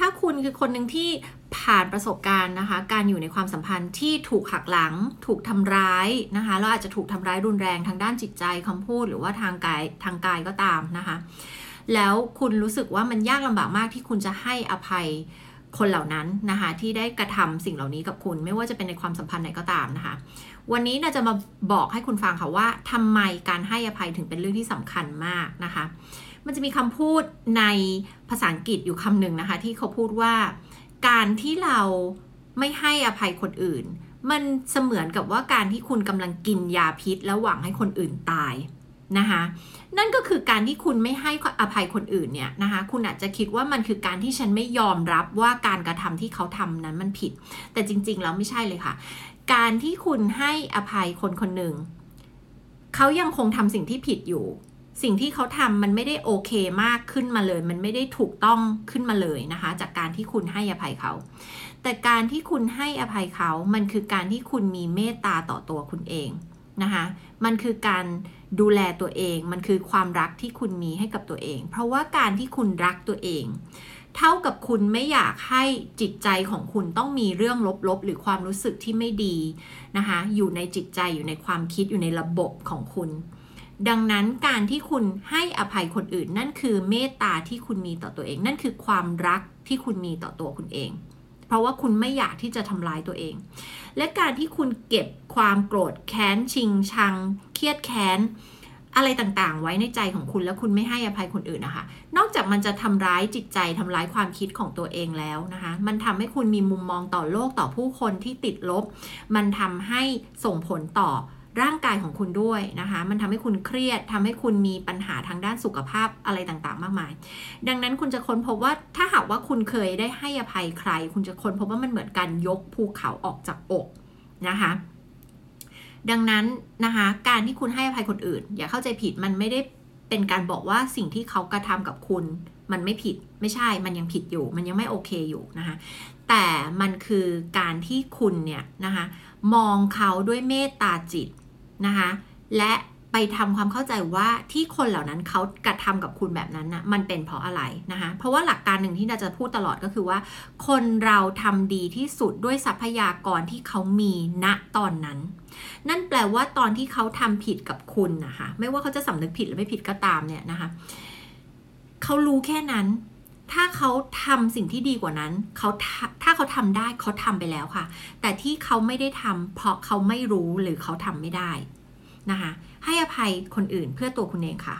ถ้าคุณคือคนหนึ่งที่ผ่านประสบการณ์นะคะ การอยู่ในความสัมพันธ์ที่ถูกหักหลัง ถูกทำร้ายนะคะแล้วอาจจะถูกทำร้ายรุนแรงทางด้านจิตใจคำพูด หรือว่าทางกายทางกายก็ตามนะคะ แล้วคุณรู้สึกว่ามันยากลำบากมากที่คุณจะให้อภัยคนเหล่านั้นนะคะที่ได้กระทำสิ่งเหล่านี้กับคุณ ไม่ว่าจะเป็นในความสัมพันธ์ไหนก็ตามนะคะ วันนี้นาจะมาบอกให้คุณฟังค่ะว่าทำไมการให้อภัยถึงเป็นเรื่องที่สำคัญมากนะคะ มันจะมีคำพูดในภาษาอังกฤษอยู่คำหนึ่งนะคะ ที่เขาพูดว่า การที่เราไม่ให้อภัยคนอื่น มันเสมือนกับว่าการที่คุณกำลังกินยาพิษ แล้วหวังให้คนอื่นตายนะคะนั่นก็คือการที่คุณไม่ให้อภัยคนอื่นเนี่ยนะคะคุณอาจจะคิดว่ามันคือการที่ฉันไม่ยอมรับว่าการกระทำที่เขาทำนั้นมันผิด แต่จริงๆแล้วไม่ใช่เลยค่ะ การที่คุณให้อภัยคนคนหนึ่งเขายังคงทำสิ่งที่ผิดอยู่ สิ่งที่เขาทำมันไม่ได้โอเคมากขึ้นมาเลย มันไม่ได้ถูกต้องขึ้นมาเลยนะคะ จากการที่คุณให้อภัยเขา แต่การที่คุณให้อภัยเขา มันคือการที่คุณมีเมตตาต่อตัวคุณเองนะคะ มันคือการดูแลตัวเอง มันคือความรักที่คุณมีให้กับตัวเอง เพราะว่าการที่คุณรักตัวเอง เท่ากับคุณไม่อยากให้จิตใจของคุณต้องมีเรื่องลบๆ หรือความรู้สึกที่ไม่ดีนะคะ อยู่ในจิตใจอยู่ในความคิดอยู่ในระบบของคุณ ดังนั้นการที่คุณให้อภัยคนอื่น นั่นคือเมตตาที่คุณมีต่อตัวเอง นั่นคือความรักที่คุณมีต่อตัวคุณเอง เพราะว่าคุณไม่อยากที่จะทำร้ายตัวเอง และการที่คุณเก็บความโกรธแค้นชิง ชัง เครียดแค้นอะไรต่างๆ ไว้ในใจของคุณแล้วคุณไม่ให้อภัยคนอื่นนะคะ นอกจากมันจะทำร้ายจิตใจทำร้ายความคิดของตัวเองแล้วนะคะ มันทำให้คุณมีมุมมองต่อโลกต่อผู้คนที่ติดลบ มันทำให้ส่งผลต่อ ร่างกายของคุณด้วยนะคะ มันทำให้คุณเครียดทำให้คุณมีปัญหาทางด้านสุขภาพอะไรต่างๆ มากมาย ดังนั้นคุณจะค้นพบว่าถ้าหากว่าคุณเคยได้ให้อภัยใคร คุณจะค้นพบว่ามันเหมือนการยกภูเขาออกจากอกนะคะดังนั้นนะคะการที่คุณให้อภัยคนอื่น อย่าเข้าใจผิดมันไม่ได้เป็นการบอกว่าสิ่งที่เขากระทำกับคุณ มันไม่ผิดไม่ใช่มันยังผิดอยู่ มันยังไม่โอเคอยู่นะคะแต่มันคือการที่คุณเนี่ยนะคะมองเขาด้วยเมตตาจิต นะคะ และไปทำความเข้าใจว่าที่คนเหล่านั้นเขากระทำกับคุณแบบนั้นนะมันเป็นเพราะอะไรนะคะ เพราะว่าหลักการหนึ่งที่เราจะพูดตลอดก็คือว่า คนเราทำดีที่สุดด้วยทรัพยากรที่เขามีณตอนนั้น นั่นแปลว่าตอนที่เขาทำผิดกับคุณนะคะ ไม่ว่าเขาจะสำนึกผิดหรือไม่ผิดก็ตามเนี่ยนะคะเขารู้แค่นั้น ถ้าเขาทำสิ่งที่ดีกว่านั้นเขาถ้าเขาทำได้เขาทำไปแล้วค่ะ แต่ที่เขาไม่ได้ทำเพราะเขาไม่รู้หรือเขาทำไม่ได้นะคะให้อภัยคนอื่นเพื่อตัวคุณเองค่ะ